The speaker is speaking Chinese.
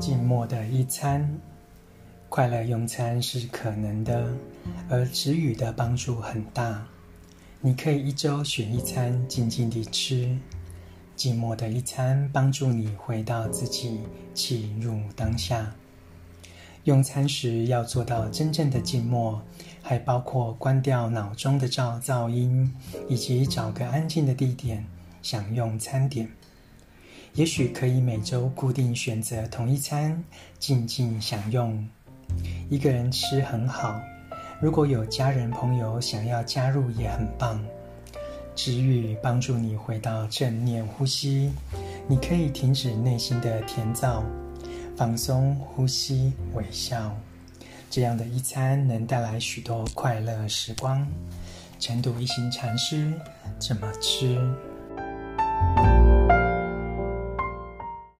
静默的一餐，快乐用餐是可能的，而止语的帮助很大。你可以一周选一餐静静地吃，静默的一餐帮助你回到自己，进入当下。用餐时要做到真正的静默，还包括关掉脑中的噪噪音，以及找个安静的地点享用餐点。也许可以每周固定选择同一餐，静静享用。一个人吃很好，如果有家人朋友想要加入也很棒。止语帮助你回到正念呼吸，你可以停止内心的甜躁，放松呼吸，微笑。这样的一餐能带来许多快乐时光。晨读一行禅师怎么吃？